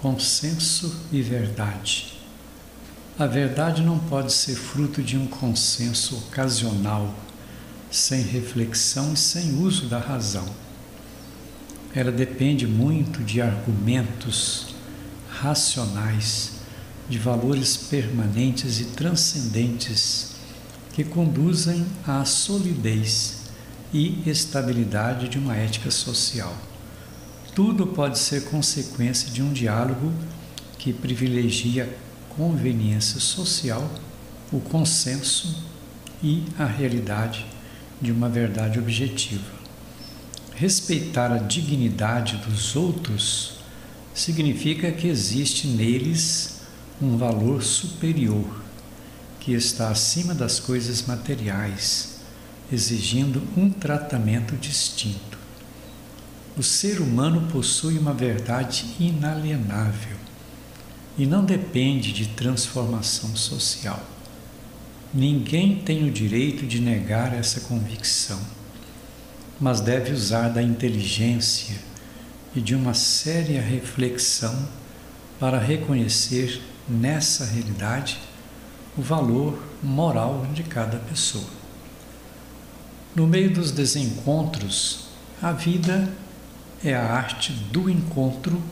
consenso e verdade. A verdade não pode ser fruto de um consenso ocasional, sem reflexão e sem uso da razão. Ela depende muito de argumentos racionais, de valores permanentes e transcendentes que conduzem à solidez e estabilidade de uma ética social. Tudo pode ser consequência de um diálogo que privilegia conveniência social, o consenso e a realidade de uma verdade objetiva. Respeitar a dignidade dos outros significa que existe neles um valor superior, que está acima das coisas materiais, exigindo um tratamento distinto. O ser humano possui uma verdade inalienável e não depende de transformação social. Ninguém tem o direito de negar essa convicção, mas deve usar da inteligência e de uma séria reflexão para reconhecer nessa realidade o valor moral de cada pessoa. No meio dos desencontros, a vida é a arte do encontro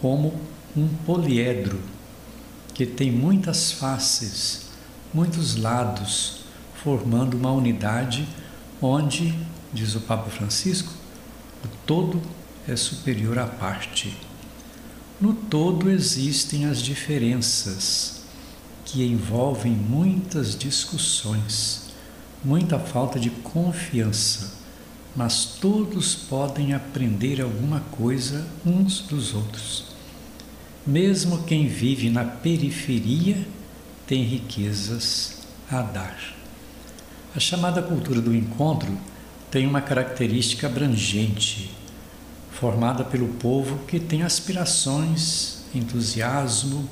como um poliedro que tem muitas faces, muitos lados, formando uma unidade onde, diz o Papa Francisco, o todo é superior à parte. No todo existem as diferenças que envolvem muitas discussões, muita falta de confiança mas todos podem aprender alguma coisa uns dos outros. Mesmo quem vive na periferia tem riquezas a dar. A chamada cultura do encontro tem uma característica abrangente, formada pelo povo que tem aspirações, entusiasmo,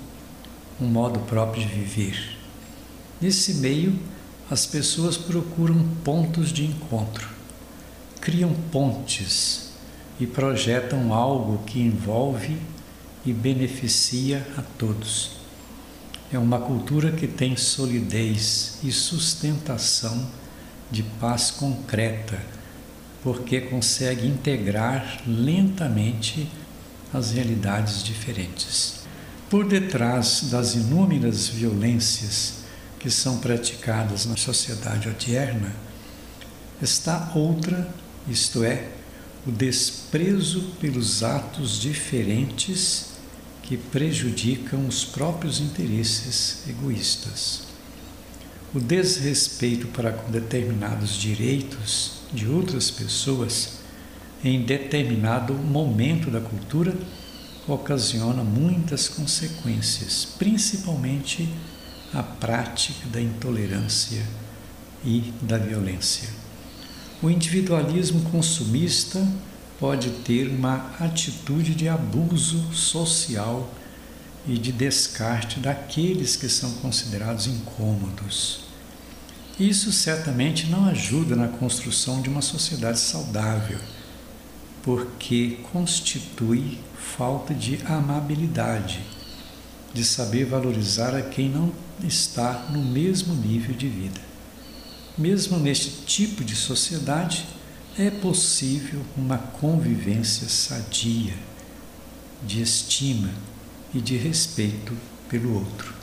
um modo próprio de viver. Nesse meio, as pessoas procuram pontos de encontro criam pontes e projetam algo que envolve e beneficia a todos. É uma cultura que tem solidez e sustentação de paz concreta, porque consegue integrar lentamente as realidades diferentes. Por detrás das inúmeras violências que são praticadas na sociedade odierna, está outra isto é, o desprezo pelos atos diferentes que prejudicam os próprios interesses egoístas. O desrespeito para com determinados direitos de outras pessoas em determinado momento da cultura ocasiona muitas consequências, principalmente a prática da intolerância e da violência. O individualismo consumista pode ter uma atitude de abuso social e de descarte daqueles que são considerados incômodos. Isso certamente não ajuda na construção de uma sociedade saudável, porque constitui falta de amabilidade, de saber valorizar a quem não está no mesmo nível de vida. Mesmo neste tipo de sociedade, é possível uma convivência sadia, de estima e de respeito pelo outro.